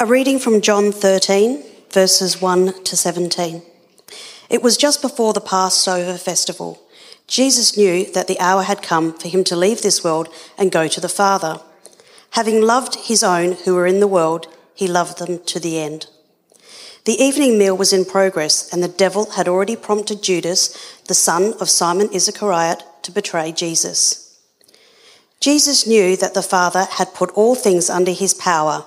A reading from John 13, verses 1 to 17. It was just before the Passover festival. Jesus knew that the hour had come for him to leave this world and go to the Father. Having loved his own who were in the world, he loved them to the end. The evening meal was in progress, and the devil had already prompted Judas, the son of Simon Iscariot, to betray Jesus. Jesus knew that the Father had put all things under his power,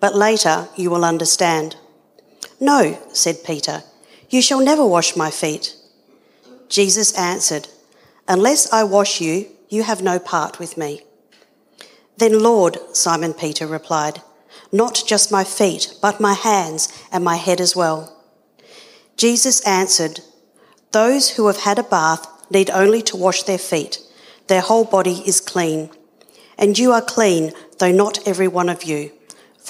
but later you will understand. No, said Peter, you shall never wash my feet. Jesus answered, Unless I wash you, you have no part with me. Then, Lord, Simon Peter replied, Not just my feet, but my hands and my head as well. Jesus answered, Those who have had a bath need only to wash their feet. Their whole body is clean. And you are clean, though not every one of you.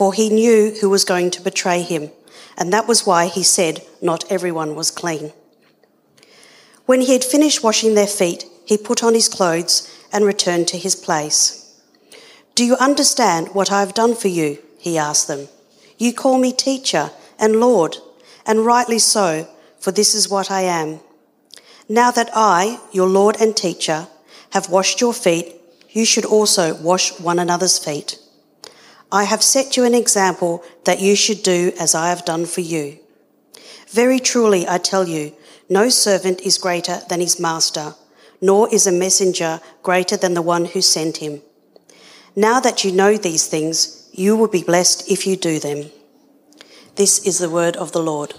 For he knew who was going to betray him, and that was why he said not everyone was clean. When he had finished washing their feet, he put on his clothes and returned to his place. Do you understand what I have done for you? He asked them. You call me teacher and Lord, and rightly so, for this is what I am. Now that I, your Lord and teacher, have washed your feet, you should also wash one another's feet. I have set you an example that you should do as I have done for you. Very truly, I tell you, no servant is greater than his master, nor is a messenger greater than the one who sent him. Now that you know these things, you will be blessed if you do them. This is the word of the Lord.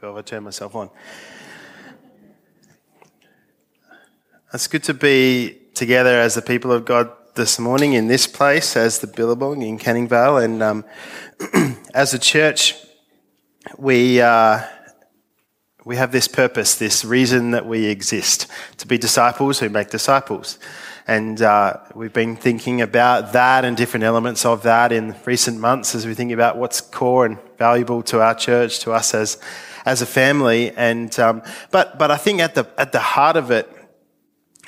Help if I turn myself on. It's good to be together as the people of God this morning in this place as the Billabong in Canning Vale. And um, as a church, we, uh, we have this purpose, this reason that we exist to be disciples who make disciples. And uh, we've been thinking about that and different elements of that in recent months as we think about what's core and valuable to our church, to us as as a family. And um, but but I think at the at the heart of it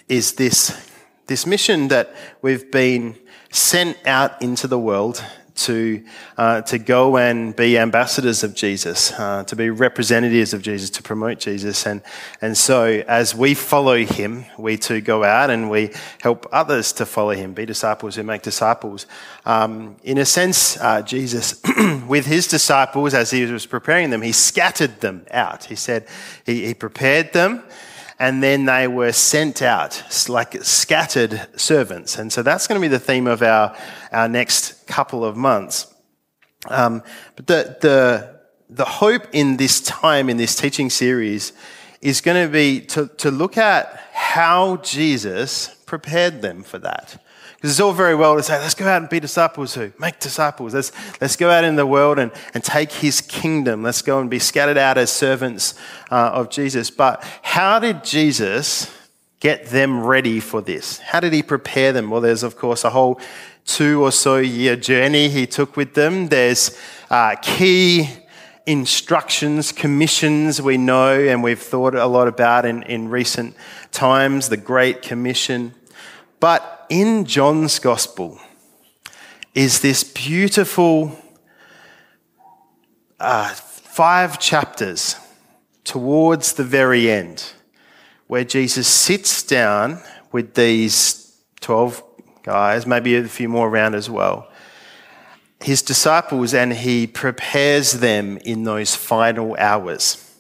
is this this mission that we've been sent out into the world to, uh, to go and be ambassadors of Jesus, uh, to be representatives of Jesus, to promote Jesus. And, and so as we follow him, we too go out and we help others to follow him, be disciples who make disciples. Um, in a sense, uh, Jesus, with his disciples, as he was preparing them, he scattered them out. He said he, he prepared them and then they were sent out like scattered servants. And so that's going to be the theme of our, our next couple of months. Um, but the, the, the hope in this time, in this teaching series, is going to be to, to look at how Jesus prepared them for that. Because it's all very well to say, let's go out and be disciples who make disciples. Let's, let's go out in the world and, and take his kingdom. Let's go and be scattered out as servants uh, of Jesus. But how did Jesus get them ready for this? How did he prepare them? Well, there's, of course, a whole two or so year journey he took with them. There's uh, key instructions, commissions we know and we've thought a lot about in, in recent times, the Great Commission. But in John's Gospel is this beautiful uh, five chapters towards the very end where Jesus sits down with these 12 guys, maybe a few more around as well, his disciples, and he prepares them in those final hours.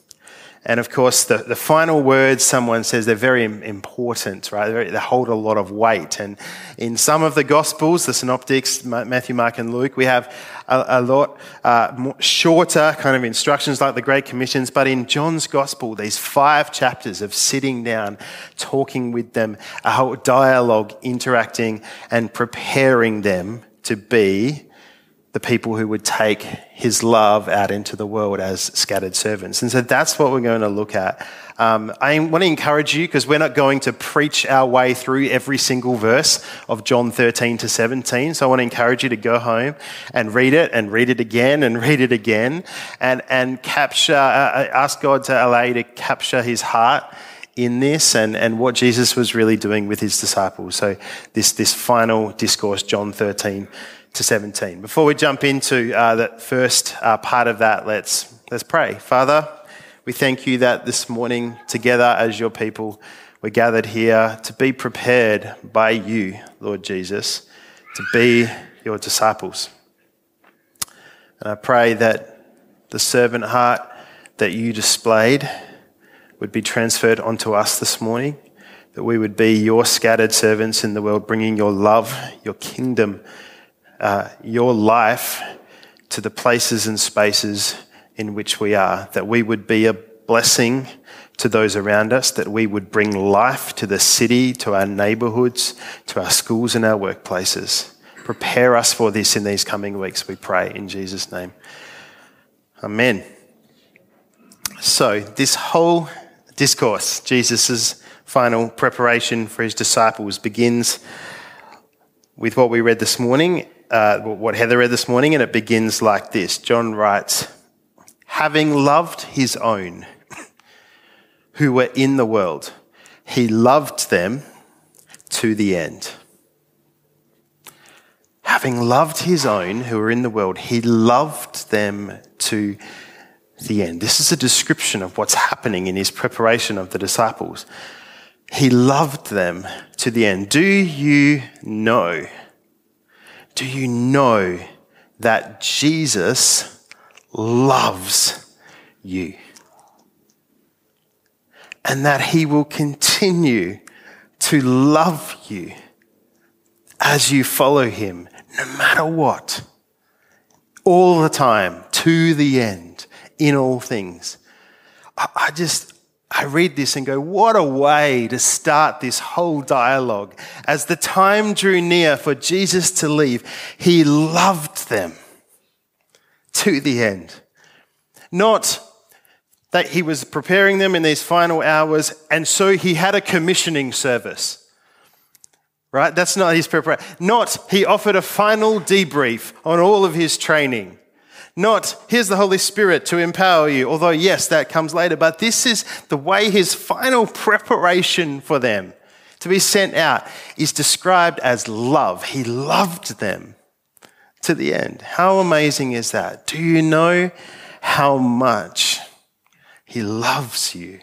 And of course, the, the final words, someone says they're very important, right? They hold a lot of weight. And in some of the Gospels, the Synoptics, Matthew, Mark, and Luke, we have a, a lot uh, shorter kind of instructions like the Great Commissions. But in John's Gospel, these five chapters of sitting down, talking with them, a whole dialogue, interacting, and preparing them to be the people who would take his love out into the world as scattered servants. And so that's what we're going to look at. Um, I want to encourage you because we're not going to preach our way through every single verse of John 13 to 17. So I want to encourage you to go home and read it and read it again and read it again and, and capture, uh, uh ask God to allow you to capture his heart in this and, and what Jesus was really doing with his disciples. So this, this final discourse, John 13 to 17. Before we jump into uh, the first uh, part of that, let's, let's pray. Father, we thank you that this morning, together as your people, we're gathered here to be prepared by you, Lord Jesus, to be your disciples. And I pray that the servant heart that you displayed would be transferred onto us this morning, that we would be your scattered servants in the world, bringing your love, your kingdom uh, your life to the places and spaces in which we are, that we would be a blessing to those around us, that we would bring life to the city, to our neighborhoods, to our schools and our workplaces. Prepare us for this in these coming weeks, we pray in Jesus' name. Amen. So, this whole discourse, Jesus' final preparation for his disciples, begins with what we read this morning uh, what Heather read this morning, and it begins like this John writes, Having loved his own who were in the world, he loved them to the end. Having loved his own who were in the world, he loved them to the end. This is a description of what's happening in his preparation of the disciples. He loved them to the end. Do you know? Do you know that Jesus loves you? And that he will continue to love you as you follow him, no matter what, all the time, to the end, in all things. I just, I read this and go, what a way to start this whole dialogue. As the time drew near for Jesus to leave, he loved them to the end. Not that he was preparing them in these final hours, and so he had a commissioning service. Right? That's not his preparation. Not he offered a final debrief on all of his training. Not, here's the Holy Spirit to empower you, although, yes, that comes later, but this is the way his final preparation for them to be sent out is described as love. He loved them to the end. How amazing is that? Do you know how much he loves you?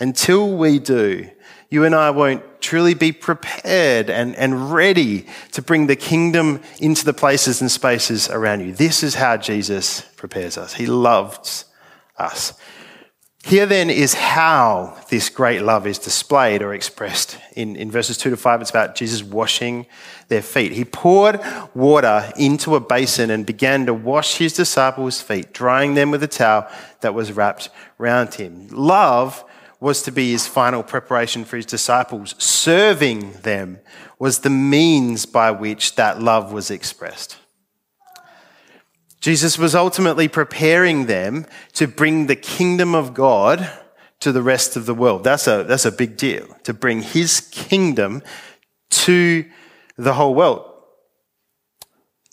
Until we do, you and I won't truly be prepared and, and ready to bring the kingdom into the places and spaces around you. This is how Jesus prepares us. He loves us. Here then is how this great love is displayed or expressed. In, in verses 2 to 5, it's about Jesus washing their feet. He poured water into a basin and began to wash his disciples' feet, drying them with a towel that was wrapped round him. Love was to be his final preparation for his disciples. Serving them was the means by which that love was expressed. Jesus was ultimately preparing them to bring the kingdom of God to the rest of the world. That's a, that's a big deal, to bring his kingdom to the whole world.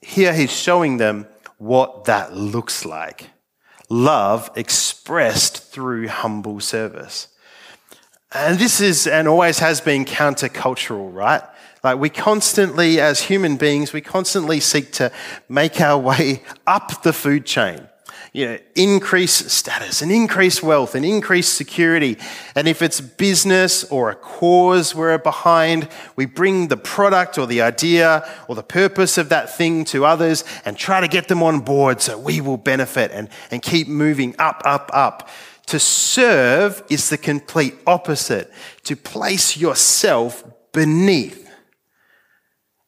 Here he's showing them what that looks like. Love expressed through humble service. And this is and always has been countercultural, right? Like we constantly, as human beings, we constantly seek to make our way up the food chain. You know, increase status and increase wealth and increase security. And if it's business or a cause we're behind, we bring the product or the idea or the purpose of that thing to others and try to get them on board so we will benefit and, and keep moving up, up, up To serve is the complete opposite. To place yourself beneath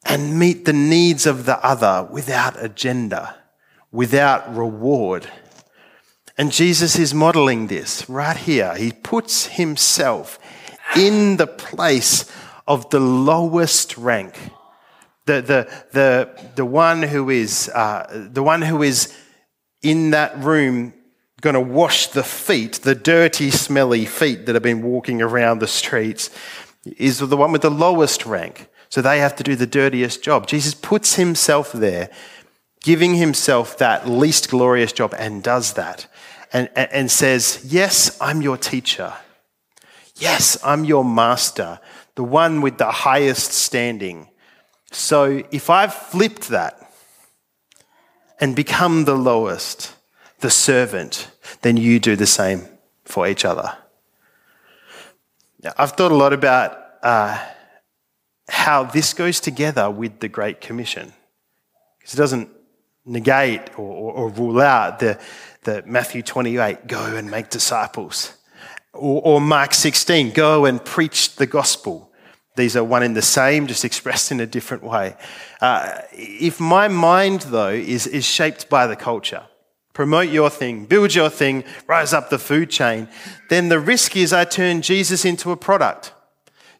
and meet the needs of the other without agenda, without reward. And Jesus is modeling this right here. He puts himself in the place of the lowest rank. The, the, the, the one who is, uh, the one who is in that room going to wash the feet, the dirty, smelly feet that have been walking around the streets, is the one with the lowest rank. So they have to do the dirtiest job. Jesus puts himself there, giving himself that least glorious job, and does that. And, and says, Yes, I'm your teacher. Yes, I'm your master, the one with the highest standing. So if I've flipped that and become the lowest, the servant, then you do the same for each other. Now, I've thought a lot about uh, how this goes together with the Great Commission. Because it doesn't negate or, or, or, rule out the, the Matthew 28, go and make disciples. Or, or Mark 16, go and preach the gospel. These are one and the same, just expressed in a different way. Uh, if my mind, though, is, is shaped by the culture, promote your thing, build your thing, rise up the food chain, then the risk is I turn Jesus into a product.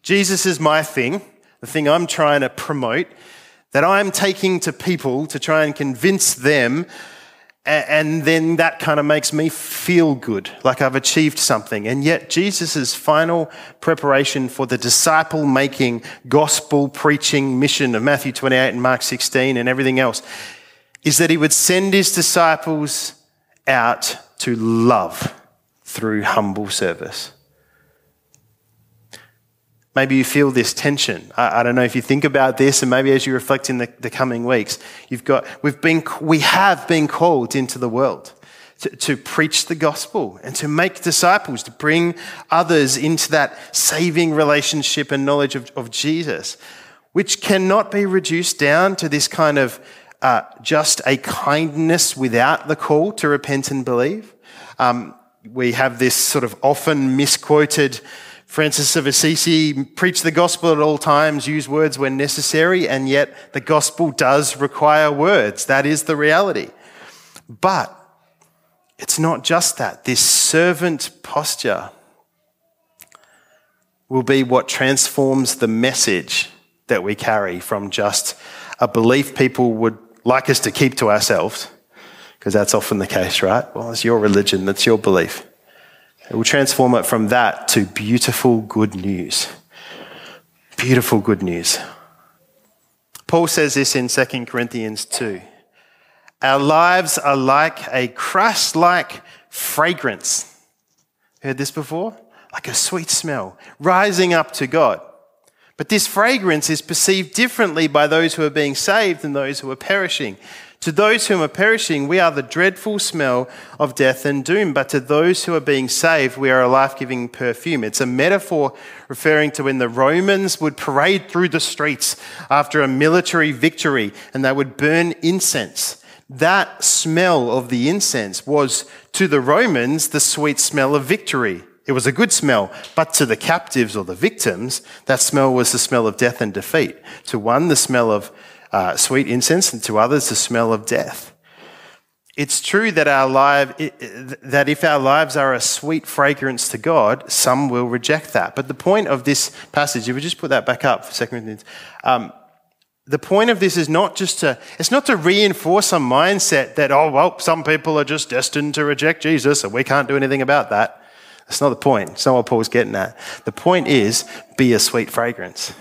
Jesus is my thing, the thing I'm trying to promote, that I'm taking to people to try and convince them, and then that kind of makes me feel good, like I've achieved something. And yet, Jesus' final preparation for the disciple making, gospel preaching mission of Matthew 28 and Mark 16 and everything else is that he would send his disciples out to love through humble service. Maybe you feel this tension. I, I, don't know if you think about this, and maybe as you reflect in the, the coming weeks, you've got, we've been, we have been called into the world to, to preach the gospel and to make disciples, to bring others into that saving relationship and knowledge of, of Jesus, which cannot be reduced down to this kind of uh, just a kindness without the call to repent and believe. Um, we have this sort of often misquoted Francis of Assisi preach the gospel at all times, use words when necessary, and yet the gospel does require words. That is the reality. But it's not just that. This servant posture will be what transforms the message that we carry from just a belief people would like us to keep to ourselves, because that's often the case, right? Well, it's your religion, that's your belief. It will transform it from that to beautiful good news. Beautiful good news. Paul says this in 2 Corinthians 2. Our lives are like a Christ like fragrance. Heard this before? Like a sweet smell rising up to God. But this fragrance is perceived differently by those who are being saved than those who are perishing. To those whom are perishing, we are the dreadful smell of death and doom. But to those who are being saved, we are a life giving perfume. It's a metaphor referring to when the Romans would parade through the streets after a military victory and they would burn incense. That smell of the incense was to the Romans the sweet smell of victory. It was a good smell, but to the captives or the victims, that smell was the smell of death and defeat. To one, the smell of uh, sweet incense, and to others, the smell of death. It's true that our life, that if our lives are a sweet fragrance to God, some will reject that. But the point of this passage, if we just put that back up for Second Corinthians, um, the point of this is not just to, it's not to reinforce a mindset that, oh, well, some people are just destined to reject Jesus and we can't do anything about that. That's not the point. It's not what Paul's getting at. The point is, be a sweet fragrance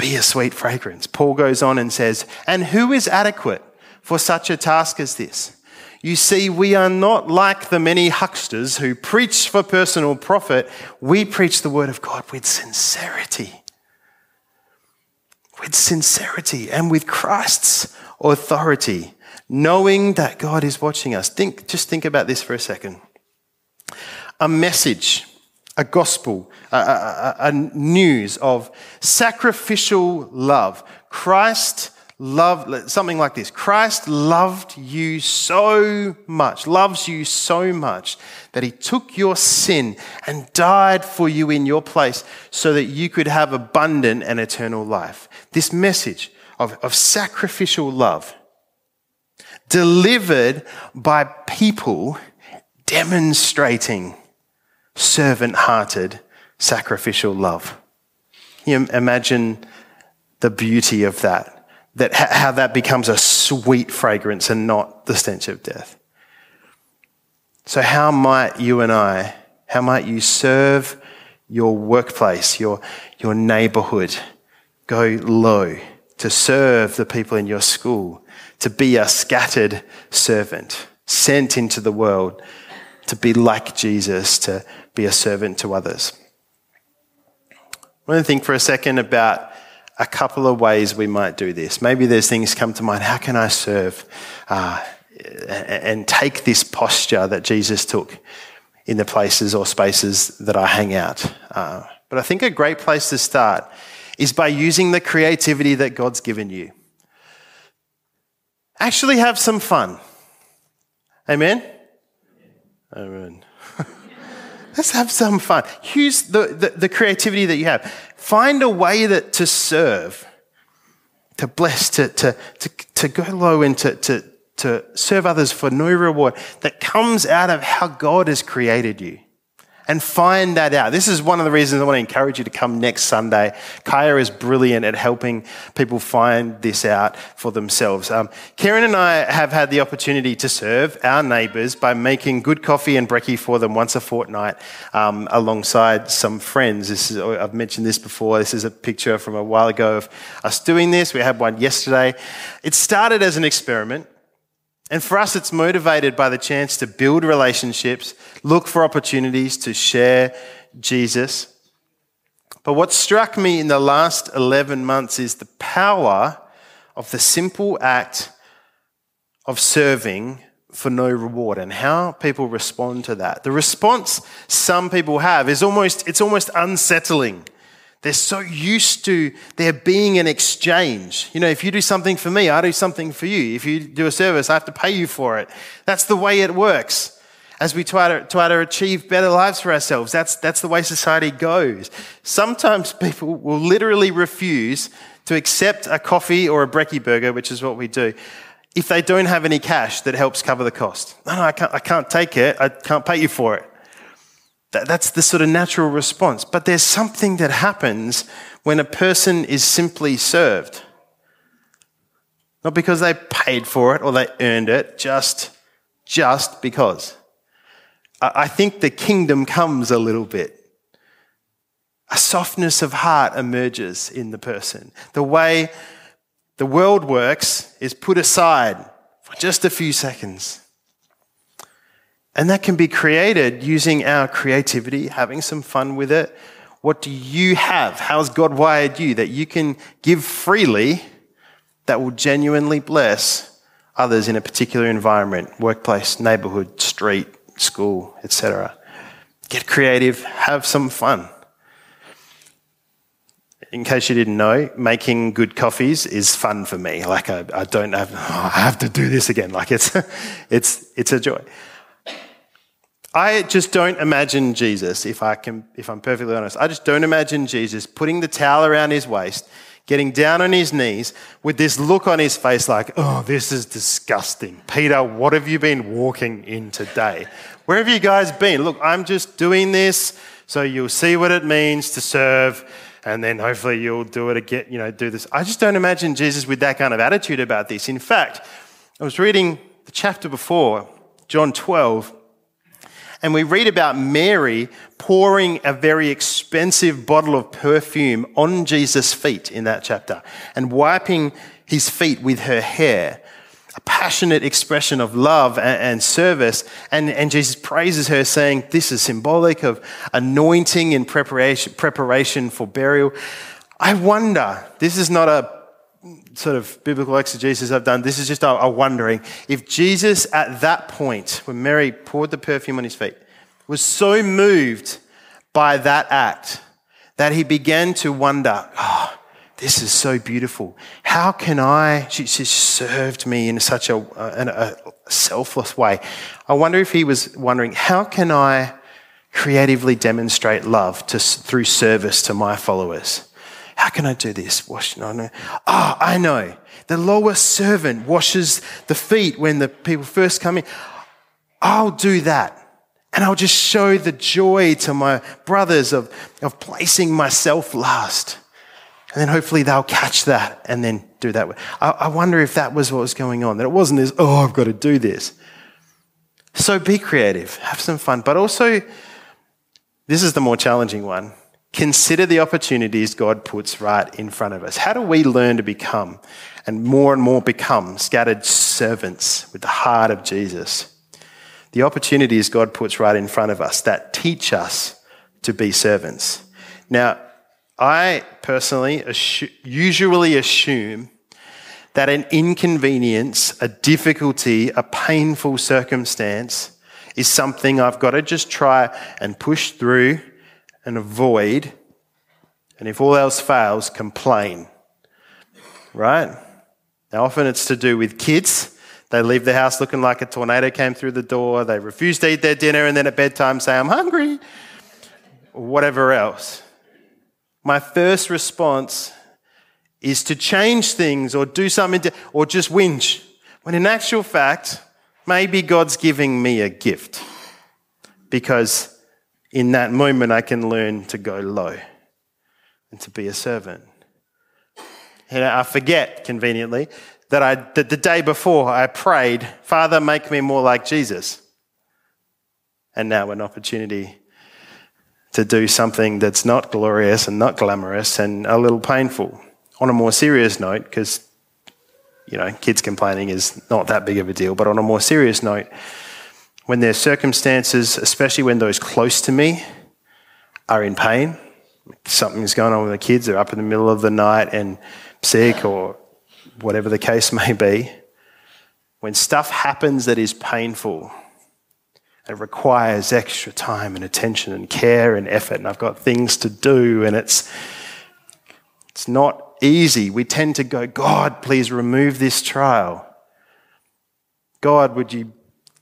be a sweet fragrance. Paul goes on and says, And who is adequate for such a task as this? You see, we are not like the many hucksters who preach for personal profit. We preach the word of God with sincerity. With sincerity and with Christ's authority, knowing that God is watching us. Think, just think about this for a second. A message a gospel, a, a, a, news of sacrificial love. Christ loved, something like this Christ loved you so much, loves you so much, that he took your sin and died for you in your place so that you could have abundant and eternal life. This message of, of sacrificial love delivered by people demonstrating servant hearted sacrificial love. You imagine the beauty of that that how that becomes a sweet fragrance and not the stench of death. So how might you and I, how might you serve your workplace, your, your neighborhood, go low to serve the people in your school, to be a scattered servant, sent into the world to be like Jesus, to be a servant to others. I want to think for a second about a couple of ways we might do this. Maybe there's things come to mind. How can I serve uh, and take this posture that Jesus took in the places or spaces that I hang out? Uh, but I think a great place to start is by using the creativity that God's given you. Actually, have some fun. Amen? Amen. Let's have some fun. Use the, the, the, creativity that you have. Find a way that to serve, to bless, to, to, to, to go low and to, to, to serve others for no reward that comes out of how God has created you and find that out. This is one of the reasons I want to encourage you to come next Sunday. Kaya is brilliant at helping people find this out for themselves. Um, Karen and I have had the opportunity to serve our neighbours by making good coffee and brekkie for them once a fortnight um, alongside some friends. This is, I've mentioned this before. This is a picture from a while ago of us doing this. We had one yesterday. It started as an experiment. And for us, it's motivated by the chance to build relationships, look for opportunities to share Jesus. But what struck me in the last 11 months is the power of the simple act of serving for no reward and how people respond to that. The response some people have is almost, it's almost unsettling. They're so used to there being an exchange. You know, if you do something for me, I do something for you. If you do a service, I have to pay you for it. That's the way it works. As we try to, try to achieve better lives for ourselves, that's, that's the way society goes. Sometimes people will literally refuse to accept a coffee or a brekkie burger, which is what we do, if they don't have any cash that helps cover the cost. No, no, I can't, I can't take it. I can't pay you for it. That's the sort of natural response. But there's something that happens when a person is simply served. Not because they paid for it or they earned it, just, just because. I think the kingdom comes a little bit. A softness of heart emerges in the person. The way the world works is put aside for just a few seconds. And that can be created using our creativity, having some fun with it. What do you have? How's God wired you that you can give freely that will genuinely bless others in a particular environment, workplace, neighborhood, street, school, etc. Get creative, have some fun. In case you didn't know, making good coffees is fun for me. Like I, I don't have, oh, I have to do this again. Like it's, it's, it's a joy. I just don't imagine Jesus, if, I can, if I'm perfectly honest, I just don't imagine Jesus putting the towel around his waist, getting down on his knees with this look on his face like, oh, this is disgusting. Peter, what have you been walking in today? Where have you guys been? Look, I'm just doing this so you'll see what it means to serve and then hopefully you'll do it again, you know, do this. I just don't imagine Jesus with that kind of attitude about this. In fact, I was reading the chapter before, John 12, and we read about Mary pouring a very expensive bottle of perfume on Jesus' feet in that chapter and wiping his feet with her hair. A passionate expression of love and, service. And, and Jesus praises her, saying, This is symbolic of anointing in preparation, preparation for burial. I wonder, this is not a sort of biblical exegesis I've done, this is just a, wondering if Jesus at that point, when Mary poured the perfume on his feet, was so moved by that act that he began to wonder, oh, this is so beautiful. How can I? She, she served me in such a, a, a selfless way. I wonder if he was wondering, how can I creatively demonstrate love to, through service to my followers? How can I do this? Wash, no, no. Ah, oh, I know. The lowest servant washes the feet when the people first come in. I'll do that. And I'll just show the joy to my brothers of, of placing myself last. And then hopefully they'll catch that and then do that. I, I wonder if that was what was going on, that it wasn't this, oh, I've got to do this. So be creative, have some fun, but also, this is the more challenging one. Consider the opportunities God puts right in front of us. How do we learn to become and more and more become scattered servants with the heart of Jesus? The opportunities God puts right in front of us that teach us to be servants. Now, I personally usually assume that an inconvenience, a difficulty, a painful circumstance is something I've got to just try and push through and avoid. And if all else fails, complain. Right? Now, often it's to do with kids. They leave the house looking like a tornado came through the door. They refuse to eat their dinner and then at bedtime say, I'm hungry. Or whatever else my first response is to change things or do something to, or just whinge. When in actual fact, maybe God's giving me a gift because in that moment I can learn to go low and to be a servant. And I forget conveniently that I that the day before I prayed, Father, make me more like Jesus. And now an opportunity to do something that's not glorious and not glamorous and a little painful. On a more serious note, because, you know, kids complaining is not that big of a deal, but on a more serious note, when their circumstances, especially when those close to me are in pain, something's going on with the kids, they're up in the middle of the night and sick or whatever the case may be, when stuff happens that is painful, it requires extra time and attention and care and effort, and I've got things to do, and it's, it's not easy. We tend to go, God, please remove this trial. God, would you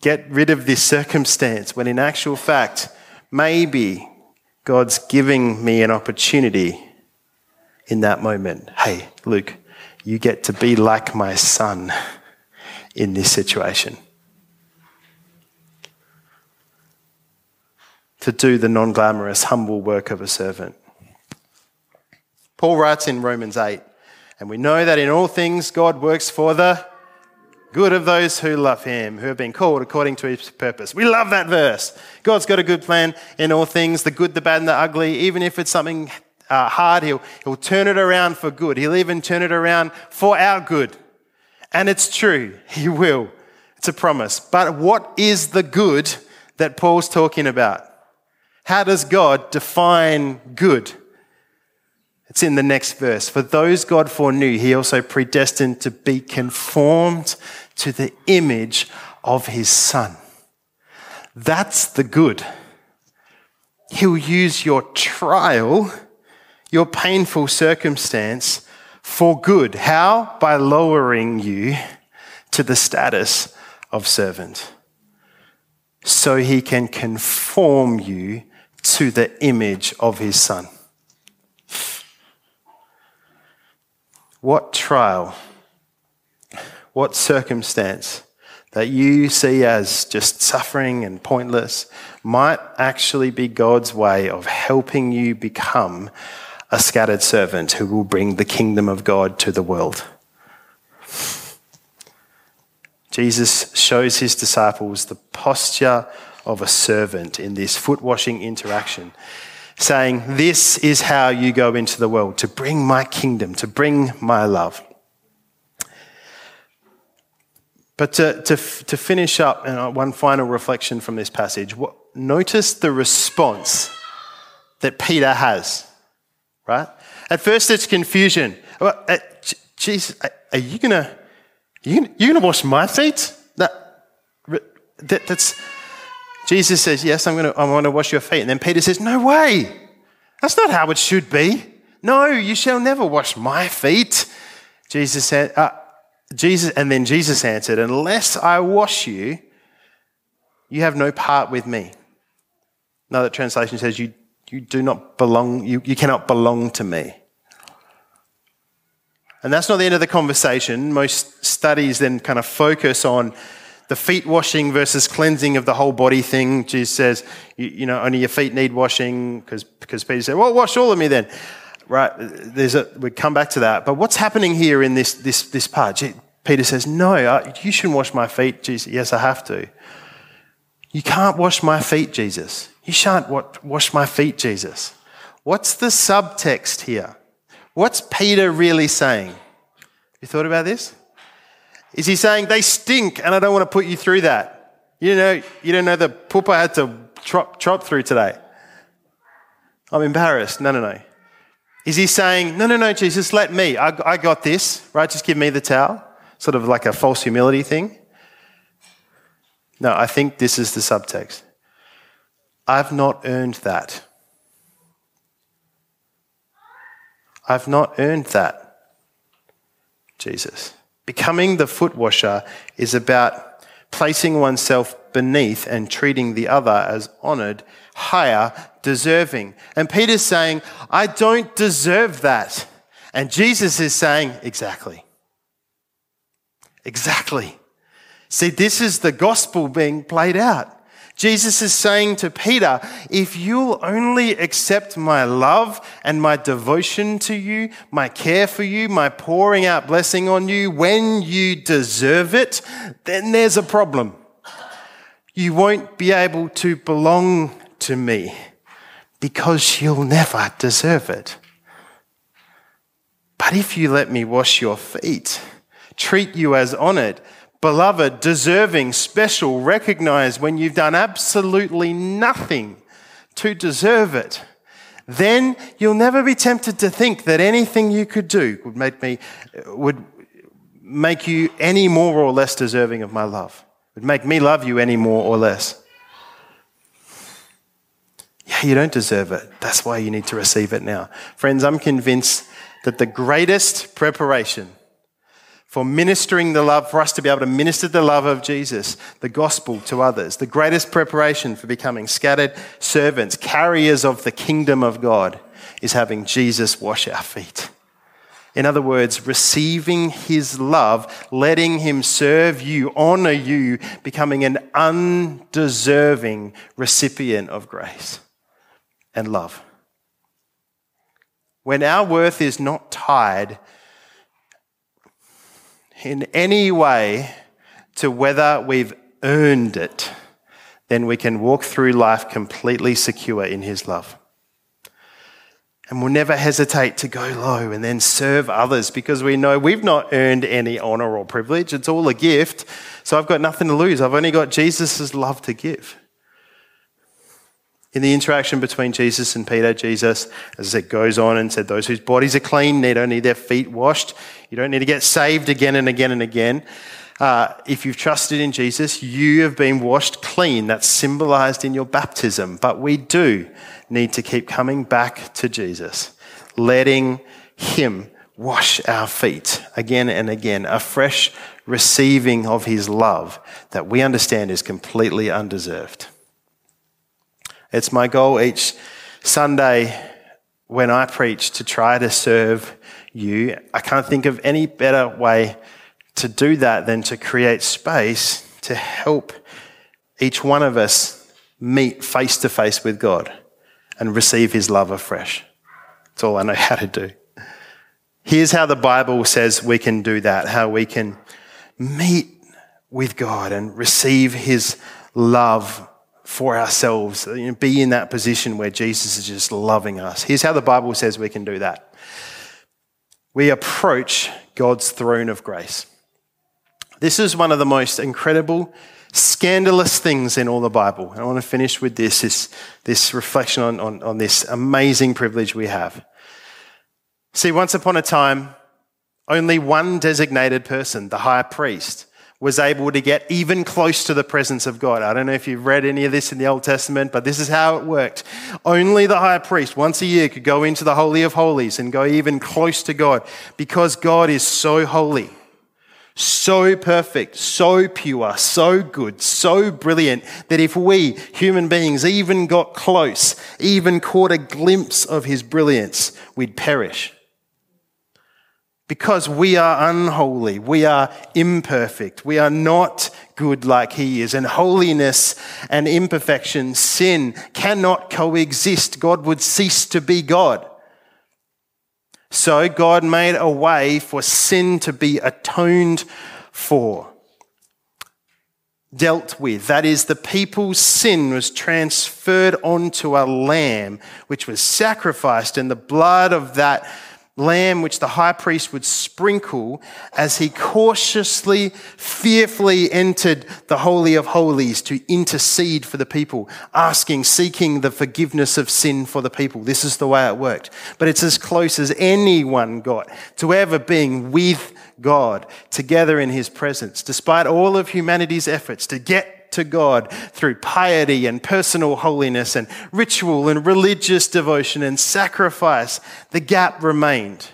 get rid of this circumstance? When in actual fact, maybe God's giving me an opportunity in that moment. Hey, Luke, you get to be like my son in this situation. to do the non glamorous, humble work of a servant. Paul writes in Romans 8, and we know that in all things God works for the good of those who love him, who have been called according to his purpose. We love that verse. God's got a good plan in all things, the good, the bad, and the ugly. Even if it's something uh, hard, he'll, he'll turn it around for good. He'll even turn it around for our good. And it's true, he will. It's a promise. But what is the good that Paul's talking about? How does God define good? It's in the next verse. For those God foreknew, he also predestined to be conformed to the image of his son. That's the good. He'll use your trial, your painful circumstance for good. How? By lowering you to the status of servant. So he can conform you to the image of his son. What trial, what circumstance that you see as just suffering and pointless might actually be God's way of helping you become a scattered servant who will bring the kingdom of God to the world. Jesus shows his disciples the posture of a servant in this foot washing interaction, saying, This is how you go into the world to bring my kingdom, to bring my love. But to, to, to finish up, uh, one final reflection from this passage, what, notice the response that Peter has, right? At first, it's confusion. Well, uh, Jesus, are you gonna, you, you gonna wash my feet? That, that, that's, Jesus says, Yes, I'm going to, I want to wash your feet. And then Peter says, No way. That's not how it should be. No, you shall never wash my feet. Jesus said, uh, Jesus, and then Jesus answered, Unless I wash you, you have no part with me. Another translation says, You, you do not belong, you, you cannot belong to me. And that's not the end of the conversation. Most studies then kind of focus on the feet washing versus cleansing of the whole body thing. Jesus says, you, you know, only your feet need washing because Peter said, well, wash all of me then. Right? There's a, we come back to that. But what's happening here in this, this, this part? Peter says, no, you shouldn't wash my feet, Jesus. Yes, I have to. You can't wash my feet, Jesus. You shan't wash my feet, Jesus. What's the subtext here? What's Peter really saying? You thought about this? Is he saying they stink and I don't want to put you through that? You know, you don't know the poop I had to trot, trot through today. I'm embarrassed. No, no, no. Is he saying, no, no, no, Jesus, let me. I, I got this, right? Just give me the towel. Sort of like a false humility thing. No, I think this is the subtext. I've not earned that. I've not earned that, Jesus. Becoming the foot washer is about placing oneself beneath and treating the other as honored, higher, deserving. And Peter's saying, I don't deserve that. And Jesus is saying, exactly. Exactly. See, this is the gospel being played out. Jesus is saying to Peter, if you'll only accept my love and my devotion to you, my care for you, my pouring out blessing on you when you deserve it, then there's a problem. You won't be able to belong to me because you'll never deserve it. But if you let me wash your feet, treat you as honored, beloved, deserving, special, recognized when you've done absolutely nothing to deserve it, then you'll never be tempted to think that anything you could do would make me, would make you any more or less deserving of my love, would make me love you any more or less. Yeah, you don't deserve it. That's why you need to receive it now. Friends, I'm convinced that the greatest preparation for ministering the love, for us to be able to minister the love of Jesus, the gospel to others. The greatest preparation for becoming scattered servants, carriers of the kingdom of God, is having Jesus wash our feet. In other words, receiving his love, letting him serve you, honor you, becoming an undeserving recipient of grace and love. When our worth is not tied in any way to whether we've earned it, then we can walk through life completely secure in His love. And we'll never hesitate to go low and then serve others because we know we've not earned any honor or privilege. It's all a gift. So I've got nothing to lose. I've only got Jesus' love to give. In the interaction between Jesus and Peter, Jesus, as it goes on and said, Those whose bodies are clean need only their feet washed. You don't need to get saved again and again and again. Uh, if you've trusted in Jesus, you have been washed clean. That's symbolized in your baptism. But we do need to keep coming back to Jesus, letting Him wash our feet again and again, a fresh receiving of His love that we understand is completely undeserved. It's my goal each Sunday when I preach to try to serve you. I can't think of any better way to do that than to create space to help each one of us meet face to face with God and receive his love afresh. That's all I know how to do. Here's how the Bible says we can do that, how we can meet with God and receive his love for ourselves, you know, be in that position where Jesus is just loving us. Here's how the Bible says we can do that we approach God's throne of grace. This is one of the most incredible, scandalous things in all the Bible. I want to finish with this, this, this reflection on, on, on this amazing privilege we have. See, once upon a time, only one designated person, the high priest, was able to get even close to the presence of God. I don't know if you've read any of this in the Old Testament, but this is how it worked. Only the high priest once a year could go into the Holy of Holies and go even close to God because God is so holy, so perfect, so pure, so good, so brilliant that if we human beings even got close, even caught a glimpse of his brilliance, we'd perish because we are unholy, we are imperfect, we are not good like He is, and holiness and imperfection, sin, cannot coexist. God would cease to be God. So God made a way for sin to be atoned for, dealt with. That is, the people's sin was transferred onto a lamb, which was sacrificed, and the blood of that lamb which the high priest would sprinkle as he cautiously, fearfully entered the Holy of Holies to intercede for the people, asking, seeking the forgiveness of sin for the people. This is the way it worked. But it's as close as anyone got to ever being with God together in his presence, despite all of humanity's efforts to get to God through piety and personal holiness and ritual and religious devotion and sacrifice, the gap remained.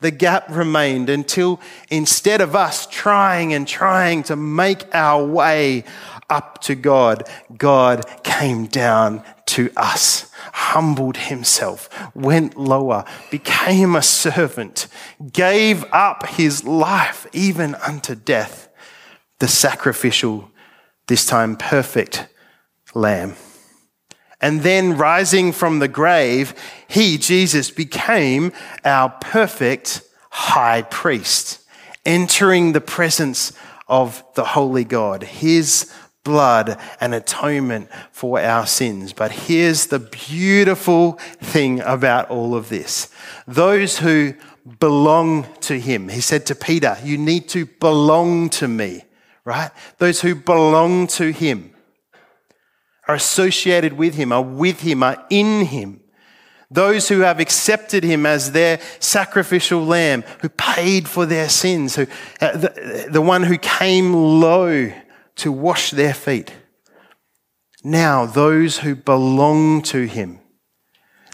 The gap remained until instead of us trying and trying to make our way up to God, God came down to us, humbled himself, went lower, became a servant, gave up his life even unto death, the sacrificial this time perfect lamb. And then rising from the grave, he, Jesus, became our perfect high priest, entering the presence of the holy God, his blood and atonement for our sins. But here's the beautiful thing about all of this those who belong to him, he said to Peter, You need to belong to me right? Those who belong to Him, are associated with Him, are with Him, are in Him. Those who have accepted Him as their sacrificial lamb, who paid for their sins, who, uh, the, the one who came low to wash their feet. Now, those who belong to Him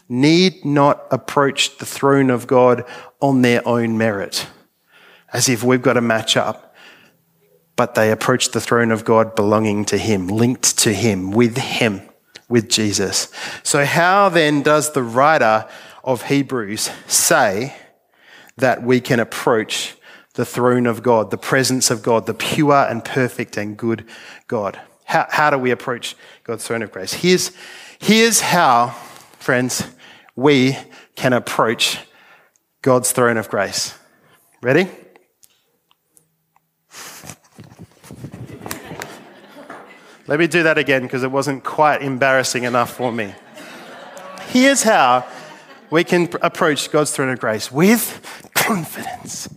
need not approach the throne of God on their own merit, as if we've got to match up but they approach the throne of God belonging to Him, linked to Him, with Him, with Jesus. So, how then does the writer of Hebrews say that we can approach the throne of God, the presence of God, the pure and perfect and good God? How, how do we approach God's throne of grace? Here's, here's how, friends, we can approach God's throne of grace. Ready? Let me do that again because it wasn't quite embarrassing enough for me. Here's how we can approach God's throne of grace with confidence.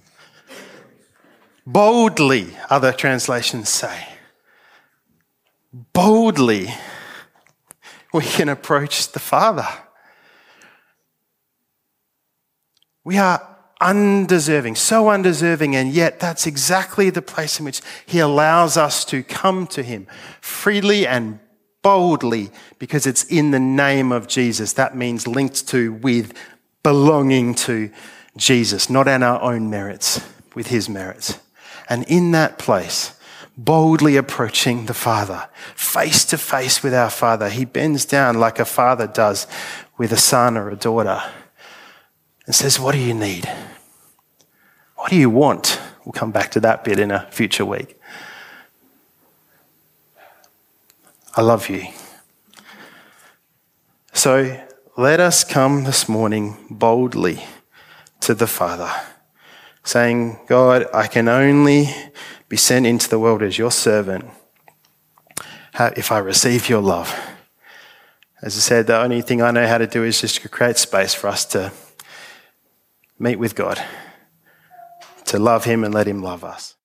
Boldly, other translations say. Boldly, we can approach the Father. We are undeserving, so undeserving, and yet that's exactly the place in which He allows us to come to Him freely and boldly because it's in the name of Jesus. That means linked to, with, belonging to Jesus, not on our own merits, with His merits. And in that place, boldly approaching the Father, face to face with our Father, He bends down like a father does with a son or a daughter and says, What do you need? What do you want? We'll come back to that bit in a future week. I love you. So let us come this morning boldly to the Father, saying, God, I can only be sent into the world as your servant if I receive your love. As I said, the only thing I know how to do is just to create space for us to meet with God to love Him and let Him love us.